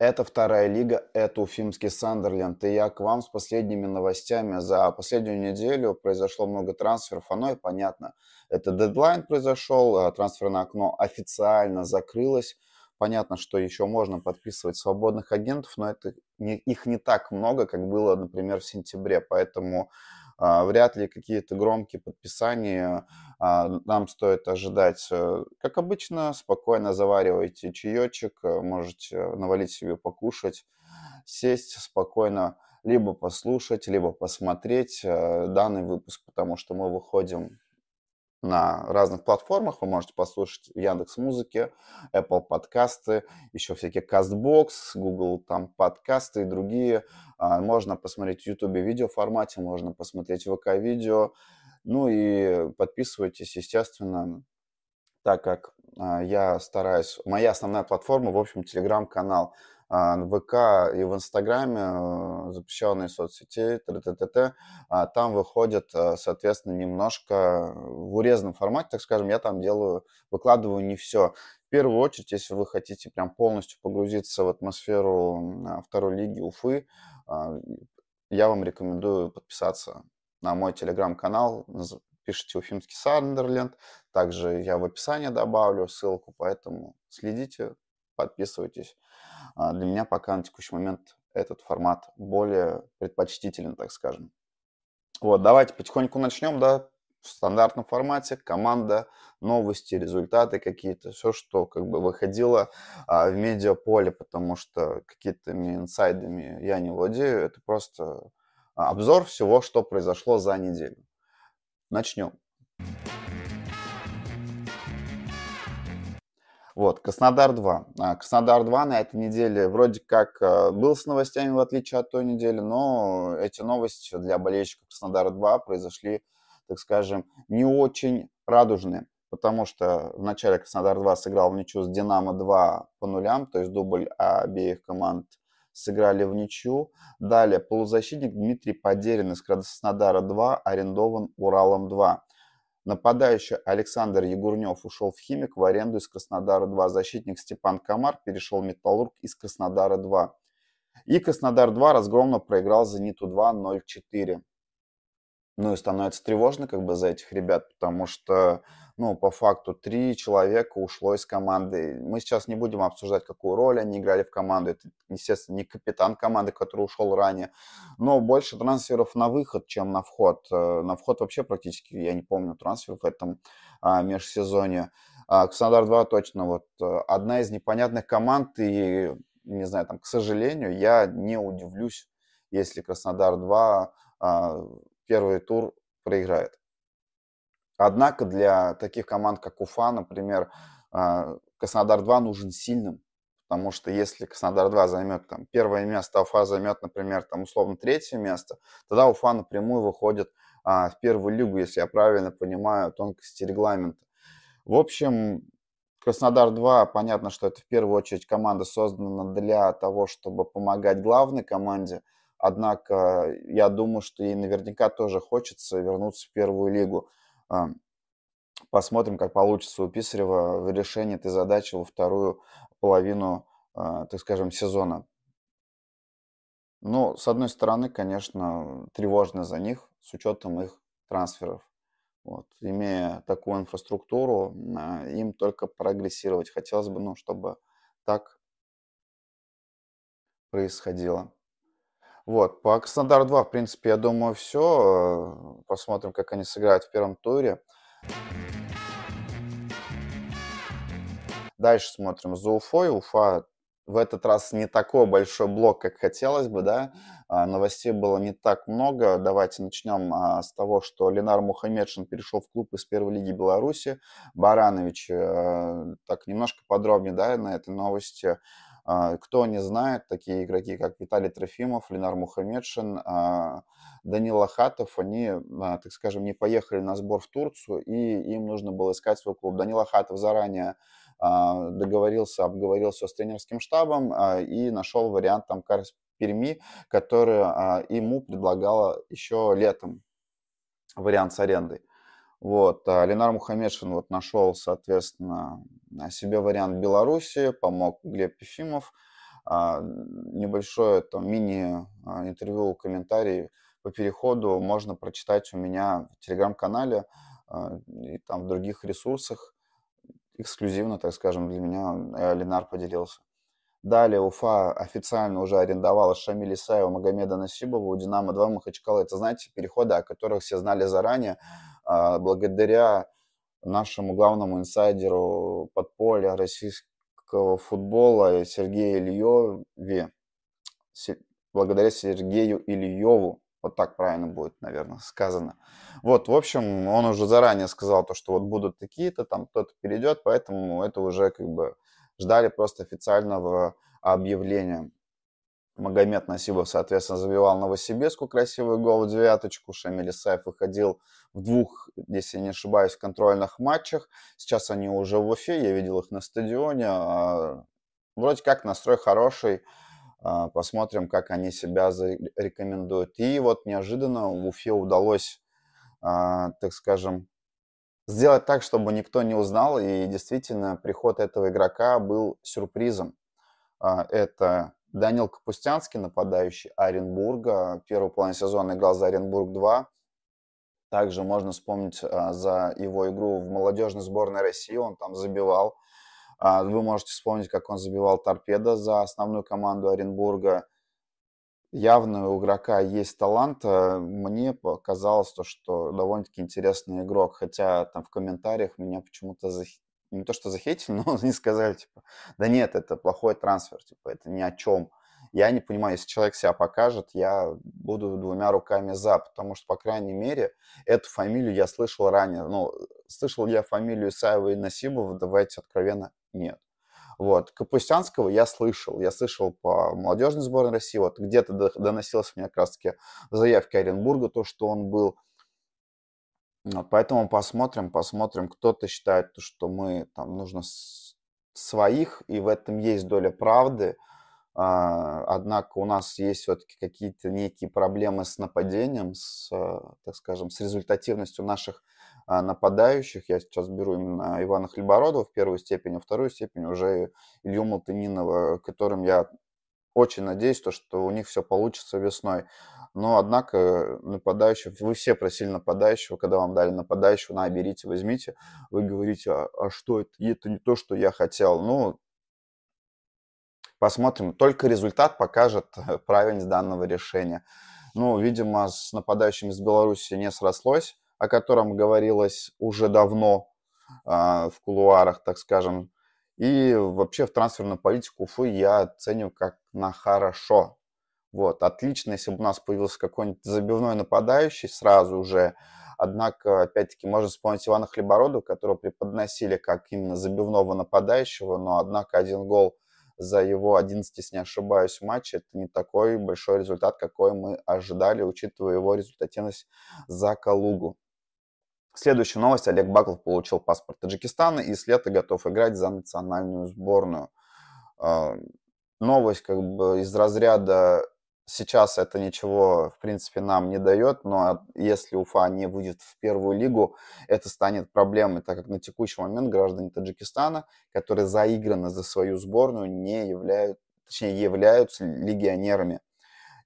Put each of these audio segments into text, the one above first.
Это вторая лига, это Уфимский Сандерленд. И я к вам с последними новостями. За последнюю неделю произошло много трансферов, оно и понятно. Это дедлайн произошел, а трансферное окно официально закрылось. Понятно, что еще можно подписывать свободных агентов, но это их не так много, как было, например, в сентябре. Поэтому вряд ли какие-то громкие подписания а, нам стоит ожидать. Э, как обычно, спокойно заваривайте чаечек, э, можете навалить себе покушать, сесть спокойно, либо послушать, либо посмотреть э, данный выпуск, потому что мы выходим на разных платформах. Вы можете послушать Яндекс Музыки, Apple подкасты, еще всякие Castbox, Google там подкасты и другие. А, можно посмотреть в YouTube видео формате, можно посмотреть ВК видео. Ну и подписывайтесь, естественно, так как а, я стараюсь. Моя основная платформа, в общем, телеграм-канал. А, ВК и в Инстаграме, э, запрещенные соцсети, т -т -т -т, а там выходят, э, соответственно, немножко в урезанном формате, так скажем, я там делаю, выкладываю не все. В первую очередь, если вы хотите прям полностью погрузиться в атмосферу а, второй лиги Уфы, я вам рекомендую подписаться на мой телеграм-канал, пишите Уфимский Сандерленд, также я в описании добавлю ссылку, поэтому следите, подписывайтесь. А, для меня пока на текущий момент этот формат более предпочтителен, так скажем. Вот, давайте потихоньку начнем, да, в стандартном формате, команда, новости, результаты какие-то, все, что как бы выходило а, в медиаполе, потому что какими-то инсайдами я не владею, это просто обзор всего, что произошло за неделю. Начнем. Вот, Краснодар-2. А, Краснодар-2 на этой неделе вроде как а, был с новостями, в отличие от той недели, но эти новости для болельщиков Краснодара-2 произошли, так скажем, не очень радужные, потому что в начале Краснодар-2 сыграл в ничью с Динамо-2 по нулям, то есть дубль обеих команд сыграли в ничью. Далее полузащитник Дмитрий Подерин из Краснодара-2 арендован Уралом-2. Нападающий Александр Егурнев ушел в «Химик» в аренду из Краснодара-2. Защитник Степан Комар перешел в «Металлург» из Краснодара-2. И Краснодар-2 разгромно проиграл «Зениту-2» 0-4. Ну и становится тревожно как бы за этих ребят, потому что ну, по факту, три человека ушло из команды. Мы сейчас не будем обсуждать, какую роль они играли в команду. Это, естественно, не капитан команды, который ушел ранее. Но больше трансферов на выход, чем на вход. Э, на вход вообще практически, я не помню, трансферов в этом а, межсезонье. А, Краснодар-2 точно вот э, одна из непонятных команд. И, не знаю, там, к сожалению, я не удивлюсь, если Краснодар-2 а, первый тур проиграет. Однако для таких команд, как Уфа, например, а, Краснодар-2 нужен сильным, потому что если Краснодар-2 займет там первое место, а Уфа займет, например, там условно третье место, тогда Уфа напрямую выходит а, в первую лигу, если я правильно понимаю тонкости регламента. В общем, Краснодар-2, понятно, что это в первую очередь команда создана для того, чтобы помогать главной команде, однако я думаю, что ей наверняка тоже хочется вернуться в первую лигу. Посмотрим, как получится у Писарева в решении этой задачи во вторую половину, а, так скажем, сезона. Ну, с одной стороны, конечно, тревожно за них с учетом их трансферов. Вот. Имея такую инфраструктуру, а, им только прогрессировать. Хотелось бы, ну, чтобы так происходило. Вот, по Краснодар 2, в принципе, я думаю, все. Посмотрим, как они сыграют в первом туре. Дальше смотрим за Уфой. Уфа в этот раз не такой большой блок, как хотелось бы, да. А, новостей было не так много. Давайте начнем а, с того, что Ленар Мухаммедшин перешел в клуб из первой лиги Беларуси. Баранович, э, так немножко подробнее, да, на этой новости. А, кто не знает, такие игроки, как Виталий Трофимов, Ленар Мухаммедшин, а, Данила Хатов, они, а, так скажем, не поехали на сбор в Турцию, и им нужно было искать свой клуб. Данила Хатов заранее договорился, обговорился с тренерским штабом и нашел вариант там Карс Перми, который ему предлагала еще летом вариант с арендой. Вот, а Ленар Мухаммедшин вот нашел, соответственно, себе вариант Беларуси, помог Глеб Ефимов. а, небольшое там мини-интервью, комментарий по переходу можно прочитать у меня в телеграм-канале и там в других ресурсах. Эксклюзивно, так скажем, для меня Ленар поделился. Далее Уфа официально уже арендовала Шамиля Исаева, Магомеда Насибова у Динамо-2 Махачкала. Это, знаете, переходы, о которых все знали заранее. Благодаря нашему главному инсайдеру подполья российского футбола Сергею Ильеве, благодаря Сергею Ильеву, вот так правильно будет, наверное, сказано. Вот, в общем, он уже заранее сказал то, что вот будут такие-то, там кто-то перейдет, поэтому это уже как бы ждали просто официального объявления. Магомед Насибов, соответственно, забивал Новосибирску красивый гол в девяточку. Шамиль Исаев выходил в двух, если не ошибаюсь, контрольных матчах. Сейчас они уже в Уфе, я видел их на стадионе. А, вроде как настрой хороший. А, посмотрим, как они себя зарекомендуют. И вот неожиданно в Уфе удалось, а, так скажем, сделать так, чтобы никто не узнал. И действительно, приход этого игрока был сюрпризом. Это Данил Капустянский, нападающий Оренбурга. Первый план сезона играл за Оренбург-2. Также можно вспомнить а, за его игру в молодежной сборной России. Он там забивал. А, вы можете вспомнить, как он забивал торпеда за основную команду Оренбурга. Явно у игрока есть талант. А, мне показалось то, что довольно-таки интересный игрок. Хотя там в комментариях меня почему-то не то что захейтили, но они сказали, типа, да нет, это плохой трансфер, типа, это ни о чем. Я не понимаю, если человек себя покажет, я буду двумя руками за, потому что, по крайней мере, эту фамилию я слышал ранее. Ну, слышал я фамилию Исаева и Насибова, давайте откровенно, нет. Вот. Капустянского я слышал. Я слышал по молодежной сборной России. Вот где-то доносилось мне как раз-таки заявки Оренбурга, то, что он был Поэтому посмотрим, посмотрим. Кто-то считает, что мы там нужно своих, и в этом есть доля правды. А, однако у нас есть все-таки какие-то некие проблемы с нападением, с, так скажем, с результативностью наших а, нападающих. Я сейчас беру именно Ивана Хлебородова в первую степень, а вторую степень уже Илью Малтынинова, которым я очень надеюсь, то, что у них все получится весной. Но, однако, нападающий, вы все просили нападающего, когда вам дали нападающего, на, берите, возьмите, вы говорите, а, а что это? Это не то, что я хотел. Ну, посмотрим. Только результат покажет правильность данного решения. Ну, видимо, с нападающим из Беларуси не срослось, о котором говорилось уже давно э, в кулуарах, так скажем. И вообще в трансферную политику Уфы я оцениваю как на хорошо. Вот, отлично, если бы у нас появился какой-нибудь забивной нападающий сразу уже. Однако, опять-таки, можно вспомнить Ивана Хлебородова, которого преподносили как именно забивного нападающего, но, однако, один гол за его 11, если не ошибаюсь, матче, это не такой большой результат, какой мы ожидали, учитывая его результативность за Калугу. Следующая новость. Олег Баклов получил паспорт Таджикистана и с лета готов играть за национальную сборную. А, новость как бы из разряда сейчас это ничего, в принципе, нам не дает, но если Уфа не выйдет в первую лигу, это станет проблемой, так как на текущий момент граждане Таджикистана, которые заиграны за свою сборную, не являются, точнее, являются легионерами.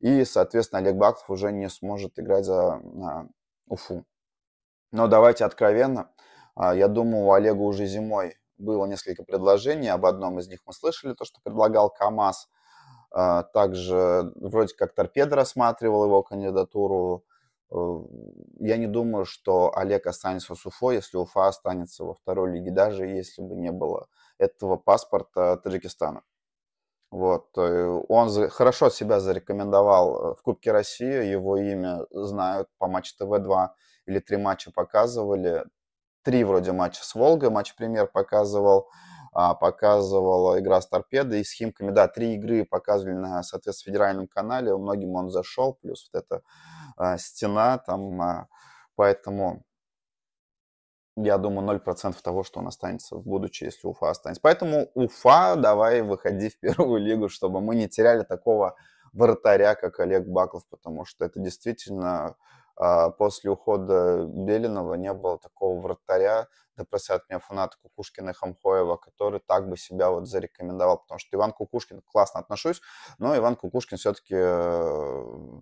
И, соответственно, Олег Баклов уже не сможет играть за Уфу. Но давайте откровенно. А, я думаю, у Олега уже зимой было несколько предложений. Об одном из них мы слышали, то, что предлагал КАМАЗ. А, также вроде как Торпедо рассматривал его кандидатуру. Э, я не думаю, что Олег останется с Уфой, если Уфа останется во второй лиге, даже если бы не было этого паспорта Таджикистана. Вот. Э, он хорошо себя зарекомендовал э, в Кубке России, его имя знают по Матч ТВ-2 или три матча показывали. Три вроде матча с Волгой, матч-премьер показывал, а, показывала игра с торпедой и с Химками. Да, три игры показывали на, соответственно, федеральном канале, многим он зашел, плюс вот эта а, стена там, а, поэтому я думаю, 0% того, что он останется в будущем, если Уфа останется. Поэтому Уфа, давай выходи в первую лигу, чтобы мы не теряли такого вратаря, как Олег Баклов, потому что это действительно а, после ухода Белинова не было такого вратаря, да просят меня фанаты Кукушкина и Хамхоева, который так бы себя вот зарекомендовал, потому что Иван Кукушкин, классно отношусь, но Иван Кукушкин все-таки э,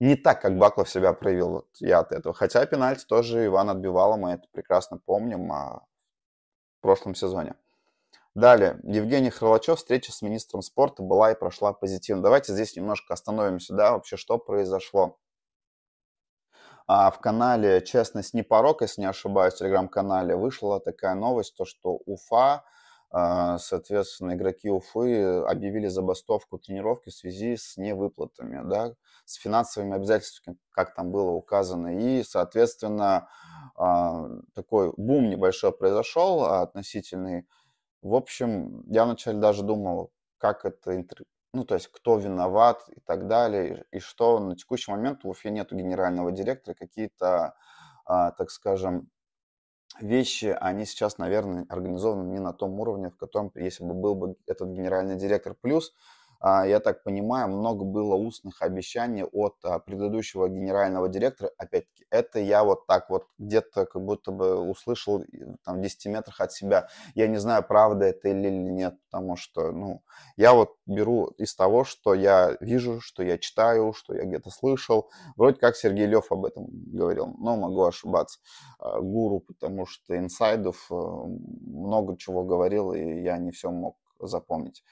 не так, как Баклов себя проявил, вот я от этого. Хотя пенальти тоже Иван отбивал, мы это прекрасно помним а, в прошлом сезоне. Далее, Евгений Хролачев, встреча с министром спорта была и прошла позитивно. Давайте здесь немножко остановимся, да, вообще, что произошло. А в канале «Честность не порок», если не ошибаюсь, в телеграм-канале вышла такая новость, то что Уфа, а, соответственно, игроки Уфы объявили забастовку тренировки в связи с невыплатами, да, с финансовыми обязательствами, как там было указано. И, соответственно, а, такой бум небольшой произошел относительный. В общем, я вначале даже думал, как это ну, то есть кто виноват и так далее, и, что на текущий момент в Уфе нету генерального директора, какие-то, а, так скажем, вещи, они сейчас, наверное, организованы не на том уровне, в котором, если бы был бы этот генеральный директор. Плюс я так понимаю, много было устных обещаний от а, предыдущего генерального директора. Опять-таки, это я вот так вот где-то как будто бы услышал там в 10 метрах от себя. Я не знаю, правда это или нет, потому что, ну, я вот беру из того, что я вижу, что я читаю, что я где-то слышал. Вроде как Сергей Лев об этом говорил, но могу ошибаться. А, гуру, потому что инсайдов э, много чего говорил, и я не все мог запомнить.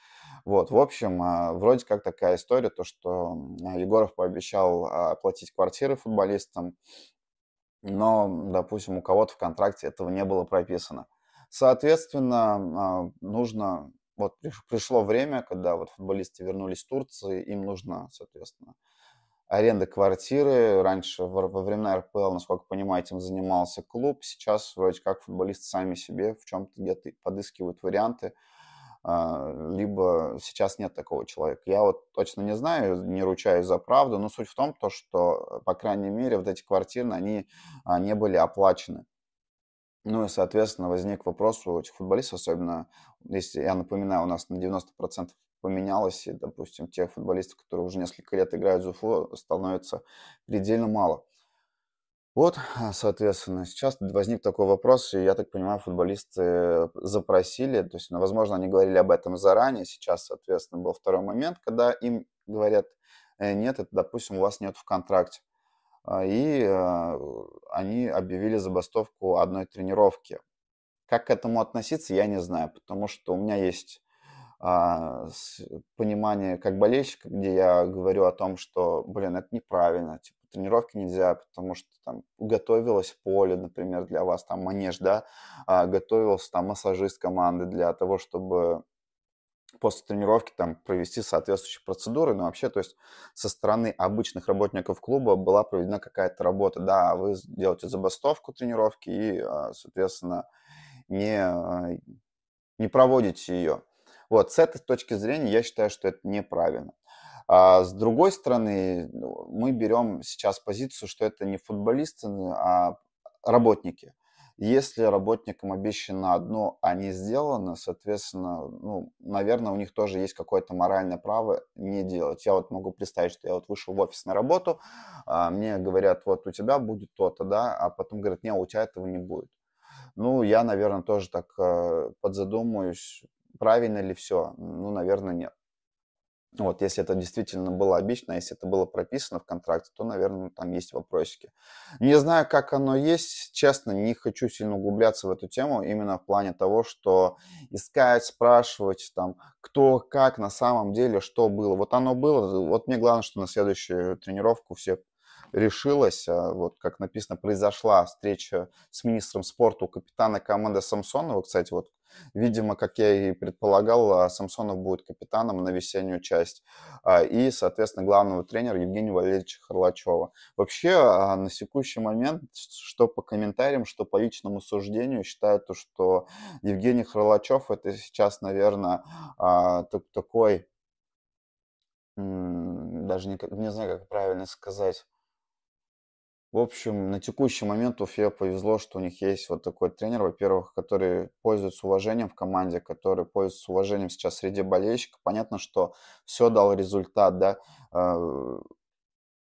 Вот, в общем, а, вроде как такая история, то, что Егоров пообещал оплатить квартиры футболистам, но, допустим, у кого-то в контракте этого не было прописано. Соответственно, а, нужно, вот пришло время, когда вот футболисты вернулись в Турции, им нужно, соответственно, аренда квартиры. Раньше во времена РПЛ, насколько понимаю, этим занимался клуб. Сейчас вроде как футболисты сами себе в чем-то где-то подыскивают варианты а, либо сейчас нет такого человека. Я вот точно не знаю, не ручаюсь за правду, но суть в том, то, что, по крайней мере, вот эти квартиры, они а, не были оплачены. Ну и, соответственно, возник вопрос у этих футболистов, особенно, если, я напоминаю, у нас на 90% поменялось, и, допустим, тех футболистов, которые уже несколько лет играют в Уфу, становится предельно мало. Вот, а, соответственно, сейчас возник такой вопрос, и я так понимаю, футболисты запросили, то есть, ну, возможно, они говорили об этом заранее, сейчас, соответственно, был второй момент, когда им говорят, «Э, нет, это, допустим, у вас нет в контракте. А, и а, они объявили забастовку одной тренировки. Как к этому относиться, я не знаю, потому что у меня есть понимание как болельщика, где я говорю о том, что, блин, это неправильно, типа, тренировки нельзя, потому что там готовилось поле, например, для вас, там манеж, да, а, готовился там массажист команды для того, чтобы после тренировки там провести соответствующие процедуры, но вообще, то есть со стороны обычных работников клуба была проведена какая-то работа, да, вы делаете забастовку тренировки и, а, соответственно, не, а, не проводите ее. Вот, с этой точки зрения я считаю, что это неправильно. А с другой стороны, ну, мы берем сейчас позицию, что это не футболисты, а работники. Если работникам обещано одно, а не сделано, соответственно, ну, наверное, у них тоже есть какое-то моральное право не делать. Я вот могу представить, что я вот вышел в офис на работу, а мне говорят, вот у тебя будет то-то, да, а потом говорят, не, у тебя этого не будет. Ну, я, наверное, тоже так э, подзадумаюсь, правильно ли все. Ну, наверное, нет. Вот, если это действительно было обещано, если это было прописано в контракте, то, наверное, там есть вопросики. Не знаю, как оно есть, честно, не хочу сильно углубляться в эту тему, именно в плане того, что искать, спрашивать, там, кто, как на самом деле, что было. Вот оно было, вот мне главное, что на следующую тренировку все решилось, а вот как написано, произошла встреча с министром спорта у капитана команды Самсонова. Кстати, вот, видимо, как я и предполагал, а, Самсонов будет капитаном на весеннюю часть. А, и, соответственно, главного тренера Евгения Валерьевича Харлачева. Вообще, на текущий момент, что по комментариям, что по личному суждению, считаю то, что Евгений Харлачев это сейчас, наверное, такой даже не, не знаю, как правильно сказать, в общем, на текущий момент Уфе повезло, что у них есть вот такой тренер, во-первых, который пользуется уважением в команде, который пользуется уважением сейчас среди болельщиков. Понятно, что все дал результат, да. А,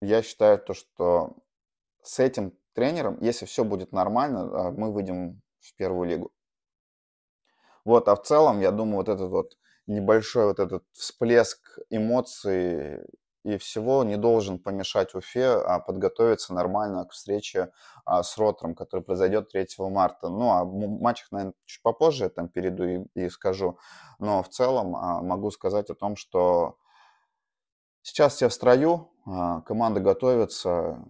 я считаю то, что с этим тренером, если все будет нормально, а, мы выйдем в первую лигу. Вот, а в целом, я думаю, вот этот вот небольшой вот этот всплеск эмоций и всего не должен помешать Уфе а подготовиться нормально к встрече а, с Ротором, который произойдет 3 марта. Ну, а матчах, наверное, чуть попозже я там перейду и, и скажу. Но в целом а, могу сказать о том, что сейчас все в строю, команда готовится,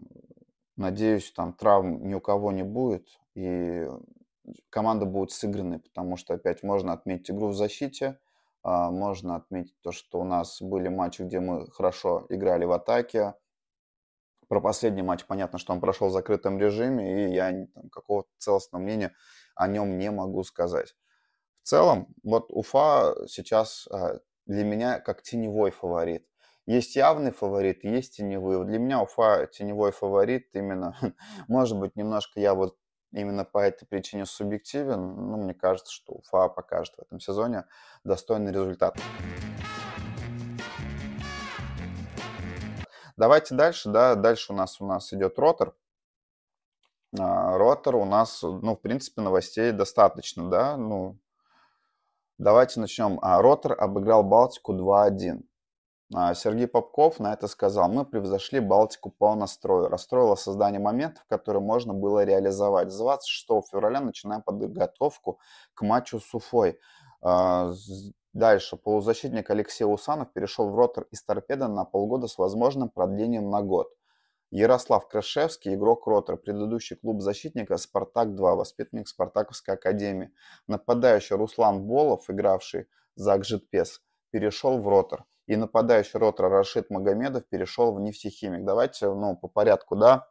надеюсь, там травм ни у кого не будет, и команда будет сыгранной, потому что опять можно отметить игру в защите – можно отметить то, что у нас были матчи, где мы хорошо играли в атаке. Про последний матч понятно, что он прошел в закрытом режиме, и я там, какого-то целостного мнения о нем не могу сказать. В целом, вот Уфа сейчас а, для меня как теневой фаворит. Есть явный фаворит, есть теневой. Для меня Уфа теневой фаворит именно, может быть, немножко я вот именно по этой причине субъективен. Ну, мне кажется, что Уфа покажет в этом сезоне достойный результат. Давайте дальше, да, дальше у нас у нас идет ротор. А, ротор у нас, ну, в принципе, новостей достаточно, да, ну, давайте начнем. А, ротор обыграл Балтику 2-1. А, Сергей Попков на это сказал, мы превзошли Балтику по настрою, расстроило создание моментов, которые можно было реализовать. С 26 февраля начинаем подготовку к матчу с Уфой. А, дальше. Полузащитник Алексей Усанов перешел в ротор из торпеда на полгода с возможным продлением на год. Ярослав Крашевский, игрок ротор, предыдущий клуб защитника «Спартак-2», воспитанник Спартаковской академии. Нападающий Руслан Болов, игравший за Акжитпес, перешел в ротор и нападающий ротора Рашид Магомедов перешел в нефтехимик. Давайте ну, по порядку, да.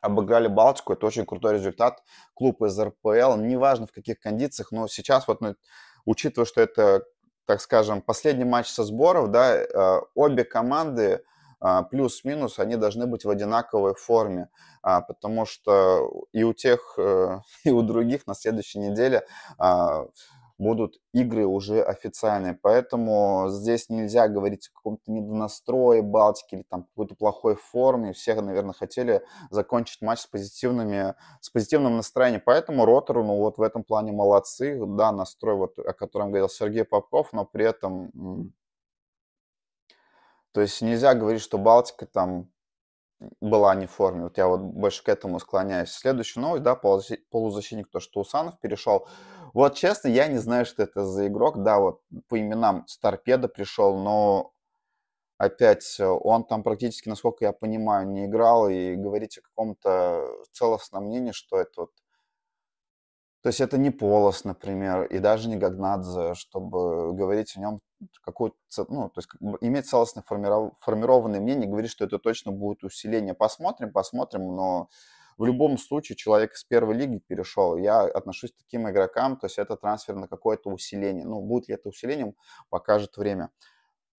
Обыграли Балтику, это очень крутой результат. Клуб из РПЛ, неважно в каких кондициях, но сейчас вот, ну, учитывая, что это, так скажем, последний матч со сборов, да, э, обе команды э, плюс-минус, они должны быть в одинаковой форме, а, потому что и у тех, э, и у других на следующей неделе а, будут игры уже официальные. Поэтому здесь нельзя говорить о каком-то недонастрое Балтики или там какой-то плохой форме. Все, наверное, хотели закончить матч с, позитивными, с позитивным настроением. Поэтому Ротору, ну вот в этом плане молодцы. Да, настрой, вот, о котором говорил Сергей Попов, но при этом... То есть нельзя говорить, что Балтика там была не в форме. Вот я вот больше к этому склоняюсь. Следующая новость, да, полузащитник, то, что Усанов перешел. Вот честно, я не знаю, что это за игрок. Да, вот по именам с торпеда пришел, но опять он там практически, насколько я понимаю, не играл. И говорить о каком-то целостном мнении, что это вот то есть это не Полос, например, и даже не Гагнадзе, чтобы говорить о нем какой-то, ну, то есть иметь целостно формированное мнение, говорить, что это точно будет усиление. Посмотрим, посмотрим, но в любом случае человек из первой лиги перешел. Я отношусь к таким игрокам, то есть это трансфер на какое-то усиление. Ну, будет ли это усилением, покажет время.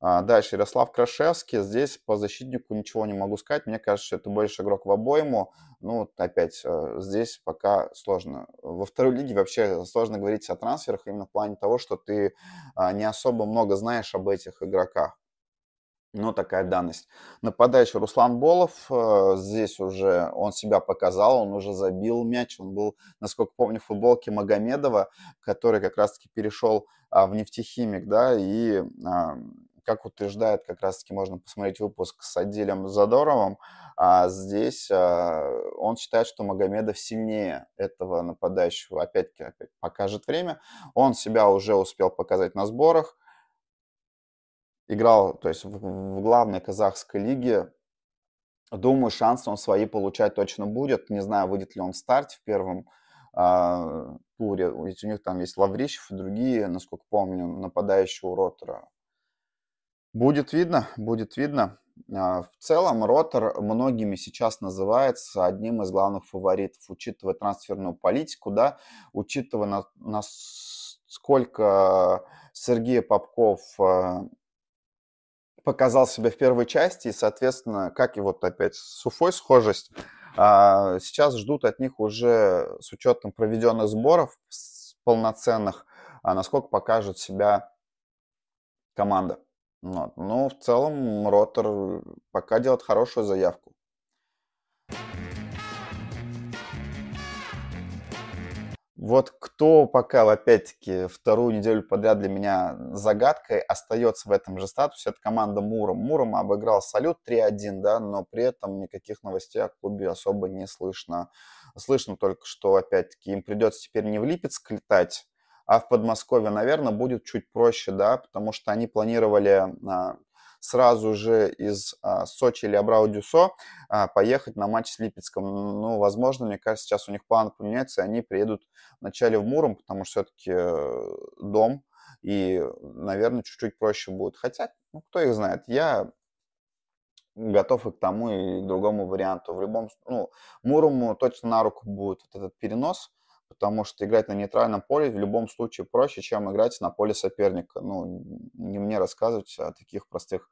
А, дальше Ярослав Крашевский. Здесь по защитнику ничего не могу сказать. Мне кажется, что это больше игрок в обойму. Ну, опять, э, здесь пока сложно. Во второй лиге вообще сложно говорить о трансферах именно в плане того, что ты а, не особо много знаешь об этих игроках. Ну, такая данность. Нападающий Руслан Болов, э, здесь уже он себя показал, он уже забил мяч, он был, насколько помню, в футболке Магомедова, который как раз-таки перешел а, в нефтехимик, да, и как утверждает, как раз-таки можно посмотреть выпуск с отделем Задоровым, а здесь а, он считает, что Магомедов сильнее этого нападающего. Опять-таки, опять покажет время. Он себя уже успел показать на сборах. Играл, то есть в, в главной казахской лиге. Думаю, шансы он свои получать точно будет. Не знаю, выйдет ли он в старте в первом а, туре. Ведь у них там есть Лаврищев и другие, насколько помню, нападающие у Ротора. Будет видно, будет видно. А, в целом, Ротор многими сейчас называется одним из главных фаворитов, учитывая трансферную политику, да, учитывая на, насколько Сергей Попков а, показал себя в первой части, и, соответственно, как и вот опять с Уфой схожесть, а, сейчас ждут от них уже с учетом проведенных сборов полноценных, насколько покажет себя команда. Вот. Ну, в целом, Ротор пока делает хорошую заявку. Вот кто пока, опять-таки, вторую неделю подряд для меня загадкой остается в этом же статусе, это команда Муром. Муром обыграл Салют 3-1, да, но при этом никаких новостей о клубе особо не слышно. Слышно только, что, опять-таки, им придется теперь не в Липецк летать, а в Подмосковье, наверное, будет чуть проще, да, потому что они планировали а, сразу же из а, Сочи или Абрау-Дюсо а, поехать на матч с Липецком. Ну, возможно, мне кажется, сейчас у них план поменяется, и они приедут вначале в Муром, потому что все-таки э, дом, и, наверное, чуть-чуть проще будет. Хотя, ну, кто их знает, я готов и к тому, и к другому варианту. В любом, ну, Мурому точно на руку будет вот этот перенос, потому что играть на нейтральном поле в любом случае проще, чем играть на поле соперника. Ну, не мне рассказывать о таких простых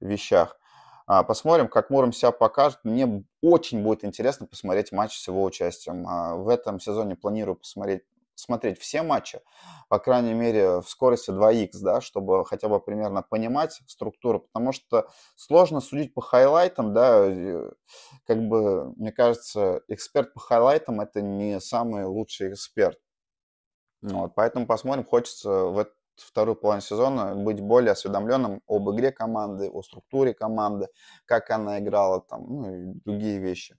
вещах. А, посмотрим, как Муром себя покажет. Мне очень будет интересно посмотреть матч с его участием. А, в этом сезоне планирую посмотреть смотреть все матчи, по крайней мере, в скорости 2х, да, чтобы хотя бы примерно понимать структуру, потому что сложно судить по хайлайтам, да, как бы, мне кажется, эксперт по хайлайтам это не самый лучший эксперт. Вот, поэтому посмотрим, хочется в вторую половину сезона быть более осведомленным об игре команды, о структуре команды, как она играла там, ну и другие вещи.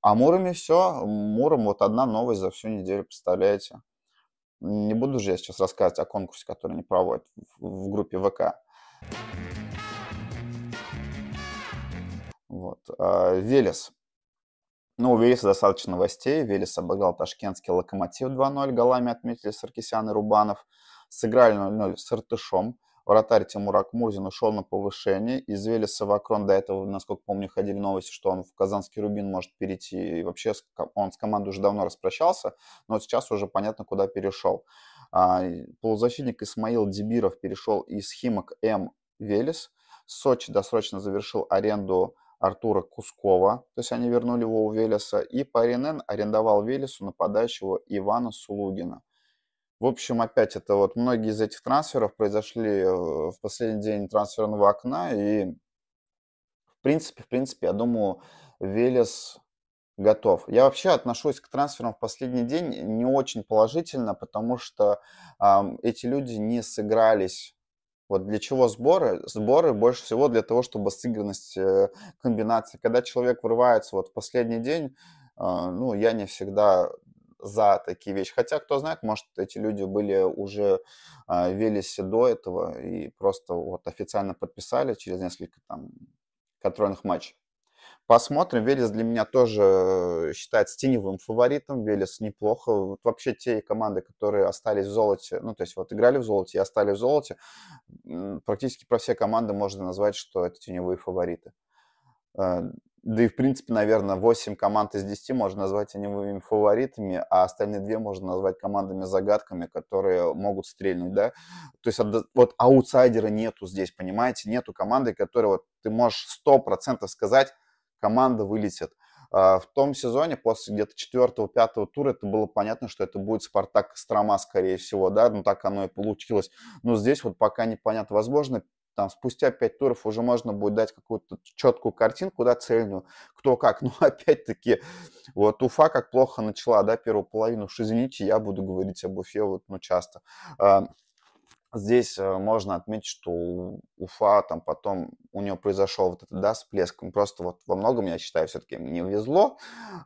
А Муроме все. Муром вот одна новость за всю неделю, представляете? Не буду же я сейчас рассказывать о конкурсе, который они проводят в, группе ВК. Вот. А, Велес. Ну, у Велеса достаточно новостей. Велес обыграл ташкентский локомотив 2-0. Голами отметили Саркисян и Рубанов. Сыграли 0-0 с Иртышом. Вратарь Тимур Акмурзин ушел на повышение. Из Велеса в Акрон до этого, насколько помню, ходили новости, что он в Казанский Рубин может перейти. И вообще он с командой уже давно распрощался, но сейчас уже понятно, куда перешел. А, полузащитник Исмаил Дебиров перешел из Химок М Велес. Сочи досрочно завершил аренду Артура Кускова, то есть они вернули его у Велеса, и Паринен арендовал Велесу нападающего Ивана Сулугина. В общем, опять это вот многие из этих трансферов произошли э, в последний день трансферного окна, и в принципе, в принципе, я думаю, Велес готов. Я вообще отношусь к трансферам в последний день не очень положительно, потому что э, эти люди не сыгрались. Вот для чего сборы? Сборы больше всего для того, чтобы сыгранность э, комбинации. Когда человек врывается вот в последний день, э, ну, я не всегда за такие вещи. Хотя, кто знает, может, эти люди были уже э, Велесе до этого и просто вот официально подписали через несколько там контрольных матчей. Посмотрим. Велес для меня тоже считается теневым фаворитом. Велес неплохо. Вот вообще те команды, которые остались в золоте, ну, то есть вот играли в золоте и остались в золоте, практически про все команды можно назвать, что это теневые фавориты. Да и, в принципе, наверное, 8 команд из 10 можно назвать теневыми фаворитами, а остальные две можно назвать командами-загадками, которые могут стрельнуть, да. То есть вот аутсайдера нету здесь, понимаете? Нету команды, которая вот ты можешь 100% сказать, команда вылетит. А, в том сезоне, после где-то четвертого-пятого тура, это было понятно, что это будет Спартак Кострома, скорее всего, да, ну так оно и получилось. Но здесь вот пока непонятно. Возможно, там спустя пять туров уже можно будет дать какую-то четкую картинку, да, цельную, кто как. Но опять-таки, вот Уфа как плохо начала, да, первую половину. Уж извините, я буду говорить об Уфе вот, ну, часто. А, здесь э, можно отметить, что Уфа там потом, у нее произошел вот этот, да, всплеск. Просто вот во многом, я считаю, все-таки не везло,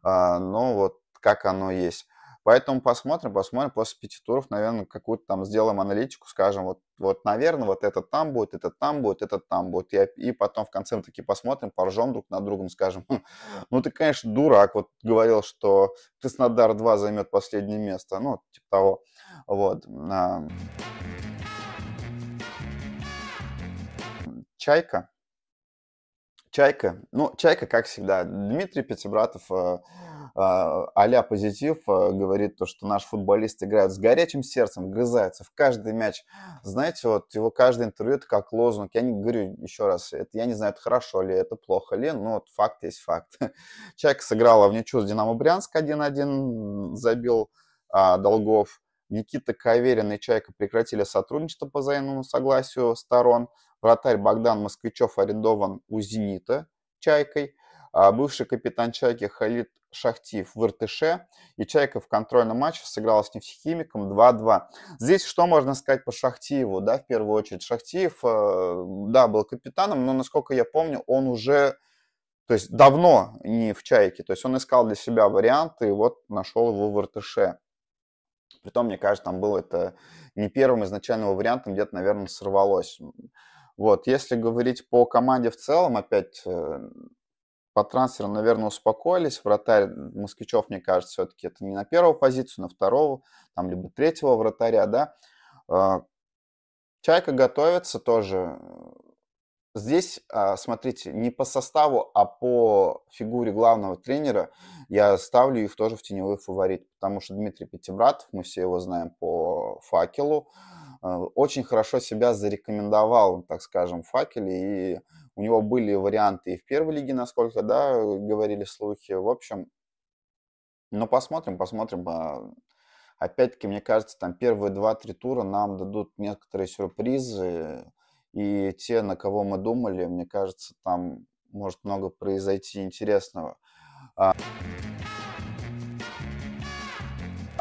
а, но вот как оно есть. Поэтому посмотрим, посмотрим после пяти туров, наверное, какую-то там сделаем аналитику, скажем, вот, вот, наверное, вот это там будет, это там будет, это там будет. И, и потом в конце мы таки посмотрим, поржем друг над другом, скажем, «Хм, ну ты, конечно, дурак, вот говорил, что Краснодар 2 займет последнее место, ну, типа того. Вот. Чайка. Чайка. Ну, Чайка, как всегда. Дмитрий Пятибратов а позитив э, говорит то, что наш футболист играет с горячим сердцем, грызается в каждый мяч. Знаете, вот его каждое интервью это как лозунг. Я не говорю еще раз, это, я не знаю, это хорошо ли, это плохо ли, но вот факт есть факт. Человек сыграла в ничью с Динамо Брянск 1-1, забил а, Долгов. Никита Каверин и Чайка прекратили сотрудничество по взаимному согласию сторон. Вратарь Богдан Москвичев арендован у «Зенита» Чайкой. А бывший капитан Чайки Халид Шахтиев в Иртыше. И Чайка в контрольном матче сыграла с нефтехимиком 2-2. Здесь что можно сказать по Шахтиеву, да, в первую очередь? Шахтиев, э, да, был капитаном, но, насколько я помню, он уже то есть давно не в чайке. То есть он искал для себя варианты и вот нашел его в Иртыше. Притом, мне кажется, там был это не первым изначальным вариантом, где-то, наверное, сорвалось. Вот, если говорить по команде в целом, опять э, по трансферу, наверное, успокоились. Вратарь Москвичев, мне кажется, все-таки это не на первую позицию, на второго, там, либо третьего вратаря, да. А, Чайка готовится тоже Здесь, а, смотрите, не по составу, а по фигуре главного тренера я ставлю их тоже в теневой фаворит, потому что Дмитрий Пятибратов, мы все его знаем по факелу, очень хорошо себя зарекомендовал, так скажем, факеле, и у него были варианты и в первой лиге, насколько, да, говорили слухи. В общем, ну, посмотрим, посмотрим. А, опять-таки, мне кажется, там первые два-три тура нам дадут некоторые сюрпризы, и те, на кого мы думали, мне кажется, там может много произойти интересного. А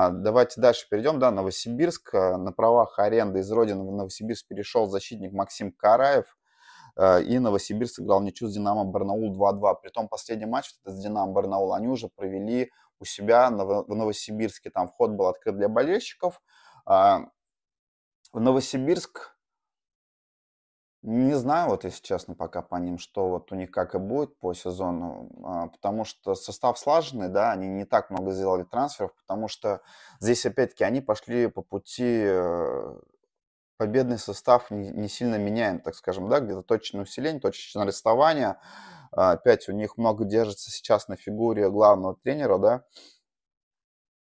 давайте дальше перейдем. Да, Новосибирск. А, на правах аренды из Родины в Новосибирск перешел защитник Максим Караев. И Новосибирск сыграл ничью с Динамо Барнаул 2-2. Притом последний матч с Динамо Барнаул они уже провели у себя в Новосибирске. Там вход был открыт для болельщиков. В Новосибирск не знаю, вот если честно, пока по ним, что вот у них как и будет по сезону, а, потому что состав слаженный, да, они не так много сделали трансферов, потому что здесь опять-таки они пошли по пути э, победный состав не, сильно меняем, так скажем, да, где-то точное усиление, точное арестование. А, опять у них много держится сейчас на фигуре главного тренера, да.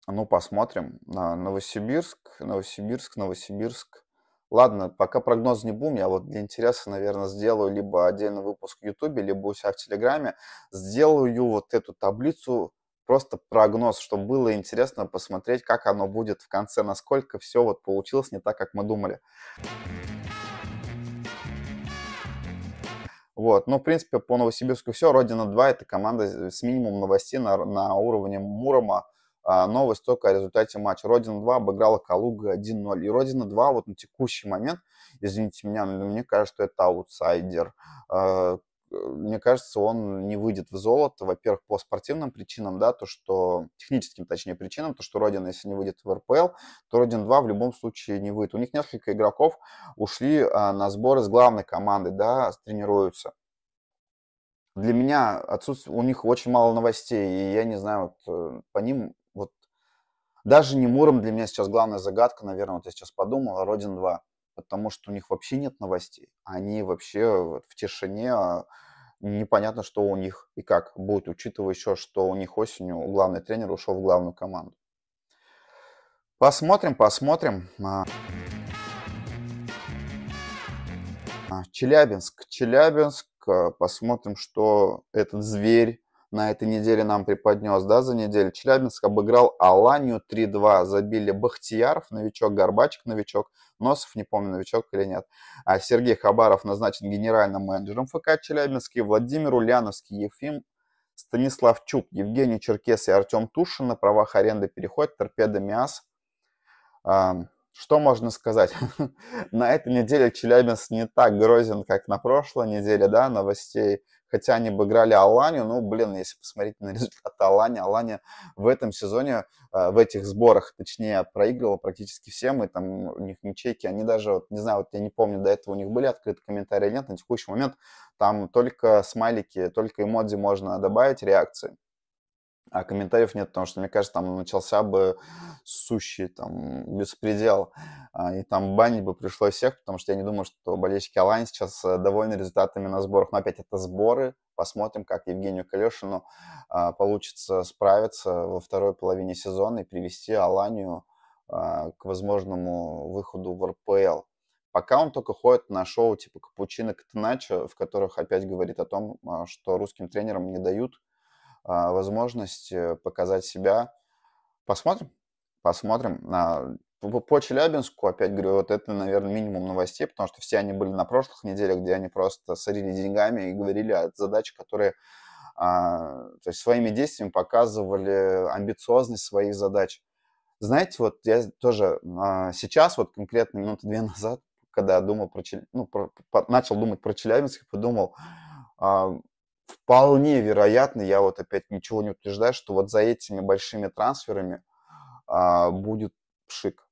Ну, посмотрим. Новосибирск, Новосибирск, Новосибирск. Ладно, пока прогноз не будем, я вот для интереса, наверное, сделаю либо отдельный выпуск в Ютубе, либо у себя в Телеграме. Сделаю вот эту таблицу, просто прогноз, чтобы было интересно посмотреть, как оно будет в конце, насколько все вот получилось не так, как мы думали. Вот, ну, в принципе, по Новосибирску все. Родина 2 – это команда с минимумом новостей на, на уровне Мурома, новость только о результате матча. Родина-2 обыграла Калуга 1-0. И Родина-2 вот на текущий момент, извините меня, но мне кажется, что это аутсайдер. А, мне кажется, он не выйдет в золото, во-первых, по спортивным причинам, да, то, что, техническим, точнее, причинам, то, что Родина, если не выйдет в РПЛ, то Родин-2 в любом случае не выйдет. У них несколько игроков ушли а, на сборы с главной команды, да, тренируются для меня отсутствие, у них очень мало новостей, и я не знаю, вот, э, по ним даже не Муром для меня сейчас главная загадка, наверное, вот я сейчас подумал, а Родин 2. Потому что у них вообще нет новостей. Они вообще в тишине, а непонятно, что у них и как будет, учитывая еще, что у них осенью главный тренер ушел в главную команду. Посмотрим, посмотрим. А, а, Челябинск. Челябинск. Посмотрим, что этот зверь на этой неделе нам преподнес, да, за неделю. Челябинск обыграл Аланию 3-2, забили Бахтияров, новичок, Горбачик, новичок, Носов, не помню, новичок или нет. А Сергей Хабаров назначен генеральным менеджером ФК Челябинский, Владимир Ульяновский, Ефим Станислав Чук, Евгений Черкес и Артем Тушин на правах аренды переходят торпеда МИАС. Что можно сказать? на этой неделе Челябинск не так грозен, как на прошлой неделе, да, новостей хотя они обыграли Аланию, ну, блин, если посмотреть на результаты Алани, Алания в этом сезоне, э, в этих сборах, точнее, проигрывала практически всем, и там у них ничейки, они даже, вот, не знаю, вот я не помню, до этого у них были открыты комментарии или нет, на текущий момент там только смайлики, только эмодзи можно добавить, реакции а комментариев нет, потому что, мне кажется, там начался бы сущий там беспредел, а, и там банить бы пришлось всех, потому что я не думаю, что болельщики Алани сейчас э, довольны результатами на сборах. Но опять это сборы, посмотрим, как Евгению Калешину а, получится справиться во второй половине сезона и привести Аланию а, к возможному выходу в РПЛ. Пока он только ходит на шоу типа Капучино Катеначо, в которых опять говорит о том, что русским тренерам не дают возможность э, показать себя. Посмотрим, посмотрим. по Челябинску, опять говорю, вот это, наверное, минимум новостей, потому что все они были на прошлых неделях, где они просто сорили деньгами и говорили о задачах, которые а, то есть своими действиями показывали амбициозность своих задач. Знаете, вот я тоже а, сейчас, вот конкретно минуты две назад, когда я думал про, ну, про, по, начал думать про Челябинск, подумал, а, вполне вероятно, я вот опять ничего не утверждаю, что вот за этими большими трансферами а, будет пшик.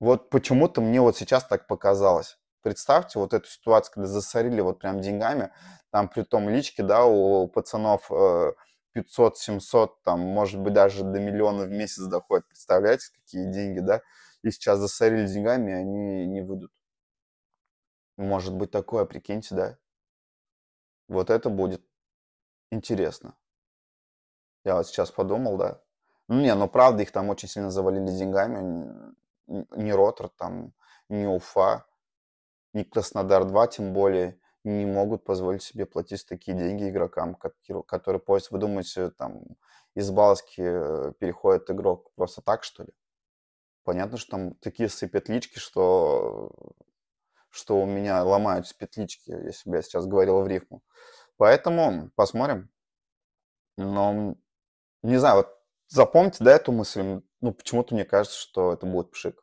Вот почему-то мне вот сейчас так показалось. Представьте вот эту ситуацию, когда засорили вот прям деньгами, там при том лички, да, у пацанов 500-700, э, там, может быть, даже до миллиона в месяц доходит. Представляете, какие деньги, да? И сейчас засорили деньгами, они не выйдут. Может быть такое, прикиньте, да? Вот это будет интересно. Я вот сейчас подумал, да. Ну, не, ну правда, их там очень сильно завалили деньгами. Не Ротор, там, не Уфа, не Краснодар-2, тем более не могут позволить себе платить такие деньги игрокам, которые пользуются. Вы думаете, там из Балски э, переходит игрок просто так, что ли? Понятно, что там такие петлички, что, что у меня ломаются петлички, если бы я сейчас говорил в рифму. Поэтому посмотрим. Но не знаю, вот запомните, да, эту мысль. Ну, почему-то мне кажется, что это будет пшик.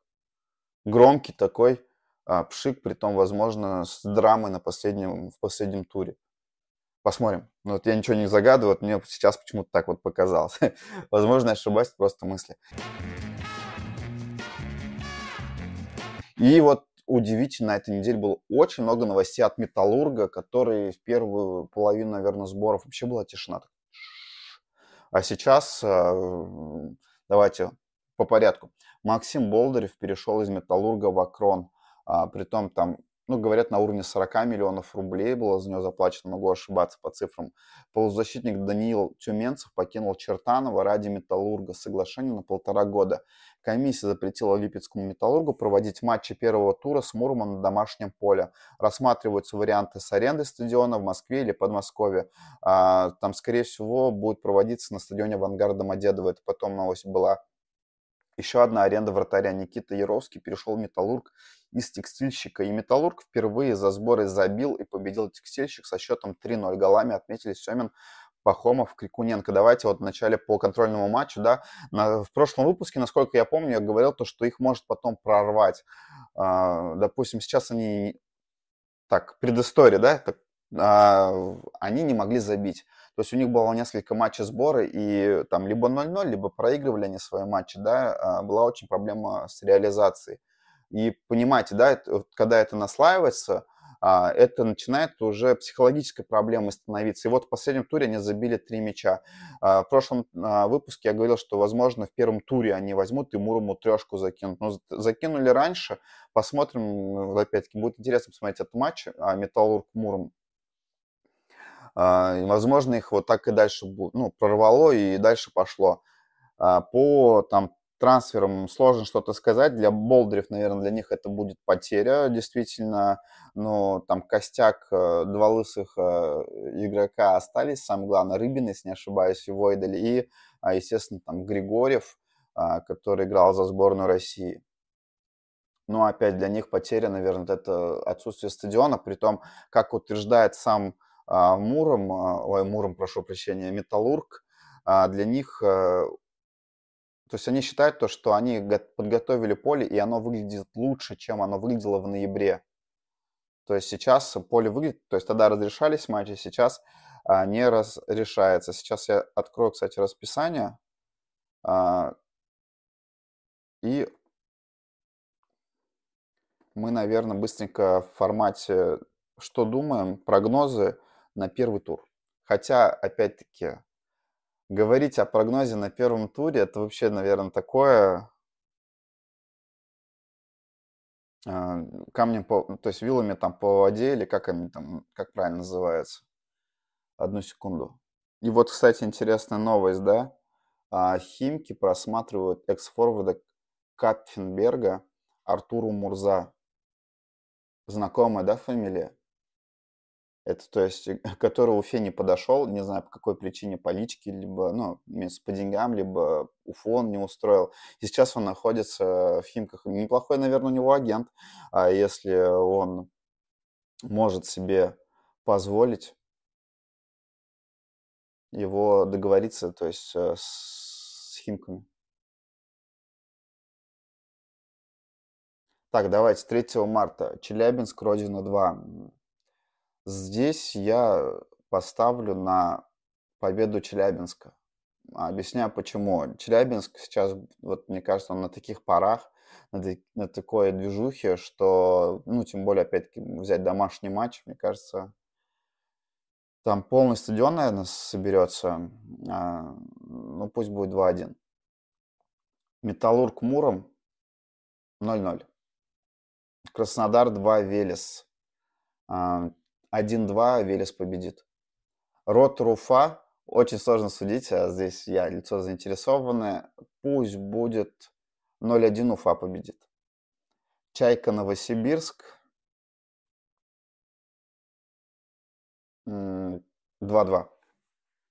Громкий такой, а, пшик, при том, возможно, с драмой на последнем, в последнем туре. Посмотрим. Ну, вот я ничего не загадываю, вот мне сейчас почему-то так вот показалось. возможно, я ошибаюсь, просто мысли. И вот удивительно, на этой неделе было очень много новостей от Металлурга, который в первую половину, наверное, сборов вообще была тишина. А сейчас а, давайте по порядку. Максим Болдырев перешел из Металлурга в Акрон. А, притом там, ну, говорят, на уровне 40 миллионов рублей было за него заплачено, могу ошибаться по цифрам. Полузащитник Даниил Тюменцев покинул Чертаново ради Металлурга. Соглашение на полтора года. Комиссия запретила Липецкому Металлургу проводить матчи первого тура с Мурманом на домашнем поле. Рассматриваются варианты с арендой стадиона в Москве или Подмосковье. А, там, скорее всего, будет проводиться на стадионе Авангард Домодедово. Это потом новость была. Еще одна аренда вратаря Никита Яровский перешел в Металлург из текстильщика. И Металлург впервые за сборы забил и победил текстильщик со счетом 3-0. Голами отметили Семен, Пахомов, Крикуненко. Давайте вот вначале по контрольному матчу, да, на, в прошлом выпуске, насколько я помню, я говорил то, что их может потом прорвать. А, допустим, сейчас они, так, предыстория, да, так, а, они не могли забить. То есть у них было несколько матчей сбора, и там либо 0-0, либо проигрывали они свои матчи, да, а, была очень проблема с реализацией. И понимаете, да, это, когда это наслаивается, а, это начинает уже психологической проблемой становиться. И вот в последнем туре они забили три мяча. А, в прошлом выпуске я говорил, что, возможно, в первом туре они возьмут и Мурому трешку закинут. Но закинули раньше. Посмотрим, опять-таки, будет интересно посмотреть этот матч Металлург-Муром. Возможно, их вот так и дальше ну, прорвало и дальше пошло. По там, трансфером сложно что-то сказать. Для Болдырев, наверное, для них это будет потеря, действительно. Но там костяк, э, два лысых э, игрока остались. Самое главное, Рыбин, если не ошибаюсь, и Войдали. И, а, естественно, там Григорьев, а, который играл за сборную России. Но опять для них потеря, наверное, это отсутствие стадиона. При том, как утверждает сам а, Муром, ой, Муром, прошу прощения, Металлург, для них э, то есть они считают то, что они подготовили поле, и оно выглядит лучше, чем оно выглядело в ноябре. То есть сейчас поле выглядит, то есть тогда разрешались матчи, сейчас а, не разрешается. Сейчас я открою, кстати, расписание. А, и мы, наверное, быстренько в формате «Что думаем?» прогнозы на первый тур. Хотя, опять-таки, говорить о прогнозе на первом туре, это вообще, наверное, такое а, камнем по, то есть вилами там по воде или как они там, как правильно называется. Одну секунду. И вот, кстати, интересная новость, да? А, Химки просматривают экс-форварда Капфенберга Артуру Мурза. Знакомая, да, фамилия? Это, то есть, э, который Уфе не подошел, не знаю, по какой причине, по личке, либо, ну, по деньгам, либо Уфу он не устроил. И сейчас он находится в Химках. Неплохой, наверное, у него агент. А если он может себе позволить его договориться, то есть э, с Химками. Так, давайте, 3 марта. Челябинск, Родина 2. Здесь я поставлю на победу Челябинска. Объясняю почему. Челябинск сейчас, вот мне кажется, он на таких парах, на, на такой движухе, что, ну, тем более, опять-таки, взять домашний матч, мне кажется, там полный стадион, наверное, соберется. А, ну, пусть будет 2-1. Металлург Муром 0-0. Краснодар 2, Велес. 1-2, а, Велес победит. Рот Руфа, очень сложно судить, а здесь я лицо заинтересованное. Пусть будет 0-1, Уфа победит. Чайка Новосибирск 2-2.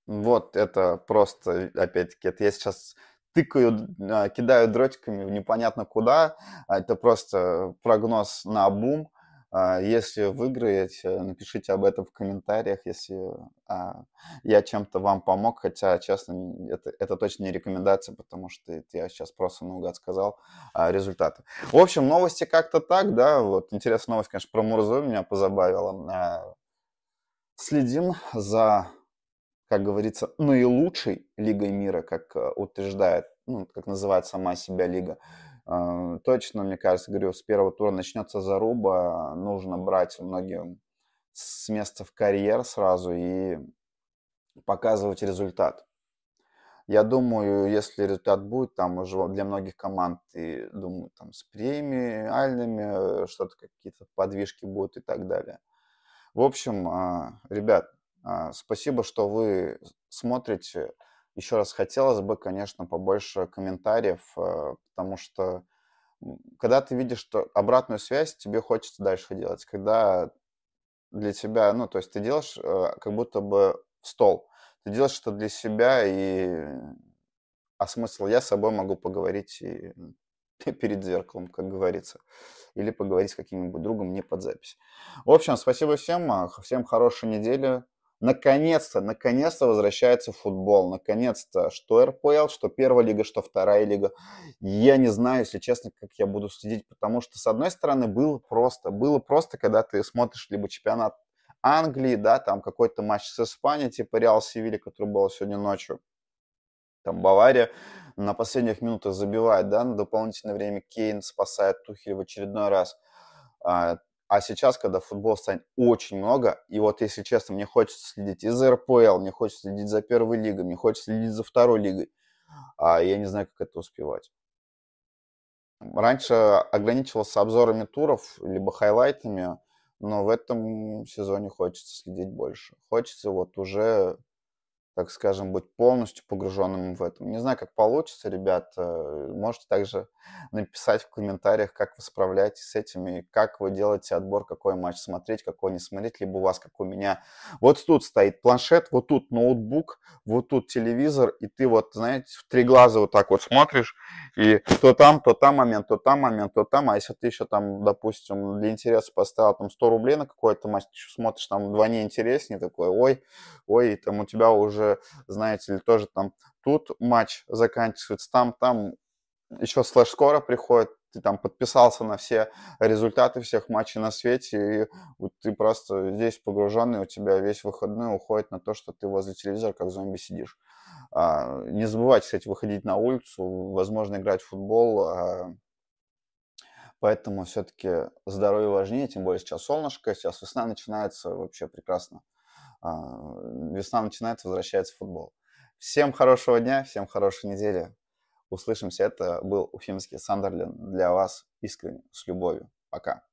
Вот это просто, опять-таки, это я сейчас тыкаю, а, кидаю дротиками непонятно куда. А это просто прогноз на бум. А, если выиграете, напишите об этом в комментариях, если я чем-то вам помог, хотя, честно, это, это точно не рекомендация, потому что я сейчас просто наугад сказал результаты. В общем, новости как-то так, да, вот интересная новость, конечно, про Мурзу меня позабавила. Следим за как говорится, наилучшей лигой мира, как э, утверждает, ну, как называет сама себя лига. А, точно, мне кажется, говорю, с первого тура начнется заруба, нужно брать многим с места в карьер сразу и показывать результат. Я думаю, если результат будет, там уже для многих команд, и думаю, там с премиальными э, что-то какие-то подвижки будут и так далее. В общем, а, ребят, а, спасибо, что вы смотрите. Еще раз хотелось бы, конечно, побольше комментариев, а, потому что когда ты видишь что обратную связь, тебе хочется дальше делать. Когда для тебя, ну, то есть ты делаешь а, как будто бы в стол. Ты делаешь что для себя, и а смысл я с собой могу поговорить и перед зеркалом, как говорится. Или поговорить с каким-нибудь другом не под запись. В общем, спасибо всем. Всем хорошей недели. Наконец-то, наконец-то возвращается футбол. Наконец-то, что РПЛ, что первая лига, что вторая лига. Я не знаю, если честно, как я буду следить, потому что, с одной стороны, было просто. Было просто, когда ты смотришь либо чемпионат Англии, да, там какой-то матч с Испанией, типа Реал Севилья, который был сегодня ночью. Там Бавария на последних минутах забивает, да, на дополнительное время Кейн спасает Тухель в очередной раз. А, сейчас, когда футбол станет очень много, и вот, если честно, мне хочется следить и за РПЛ, мне хочется следить за первой лигой, мне хочется следить за второй лигой, а я не знаю, как это успевать. Раньше ограничивался обзорами туров, либо хайлайтами, но в этом сезоне хочется следить больше. Хочется вот уже так скажем, быть полностью погруженным в этом. Не знаю, как получится, ребят. Э, можете также написать в комментариях, как вы справляетесь с этим и как вы делаете отбор, какой матч смотреть, какой не смотреть, либо у вас, как у меня. Вот тут стоит планшет, вот тут ноутбук, вот тут телевизор, и ты вот, знаете, в три глаза вот так вот смотришь, и то там, то там момент, то там момент, то там, а если ты еще там, допустим, для интереса поставил там 100 рублей на какой-то матч, ты еще смотришь там вдвойне интереснее, такой, ой, ой, и там у тебя уже знаете ли, тоже там тут матч заканчивается, там, там еще слэш скоро приходит, ты там подписался на все результаты всех матчей на свете, и вот ты просто здесь погруженный, у тебя весь выходной уходит на то, что ты возле телевизора как зомби сидишь. А, не забывайте, кстати, выходить на улицу, возможно, играть в футбол, а, поэтому все-таки здоровье важнее, тем более сейчас солнышко, сейчас весна начинается, вообще прекрасно. А, весна начинается, возвращается футбол. Всем хорошего дня, всем хорошей недели. Услышимся. Это был Уфимский Сандерленд для вас искренне, с любовью. Пока.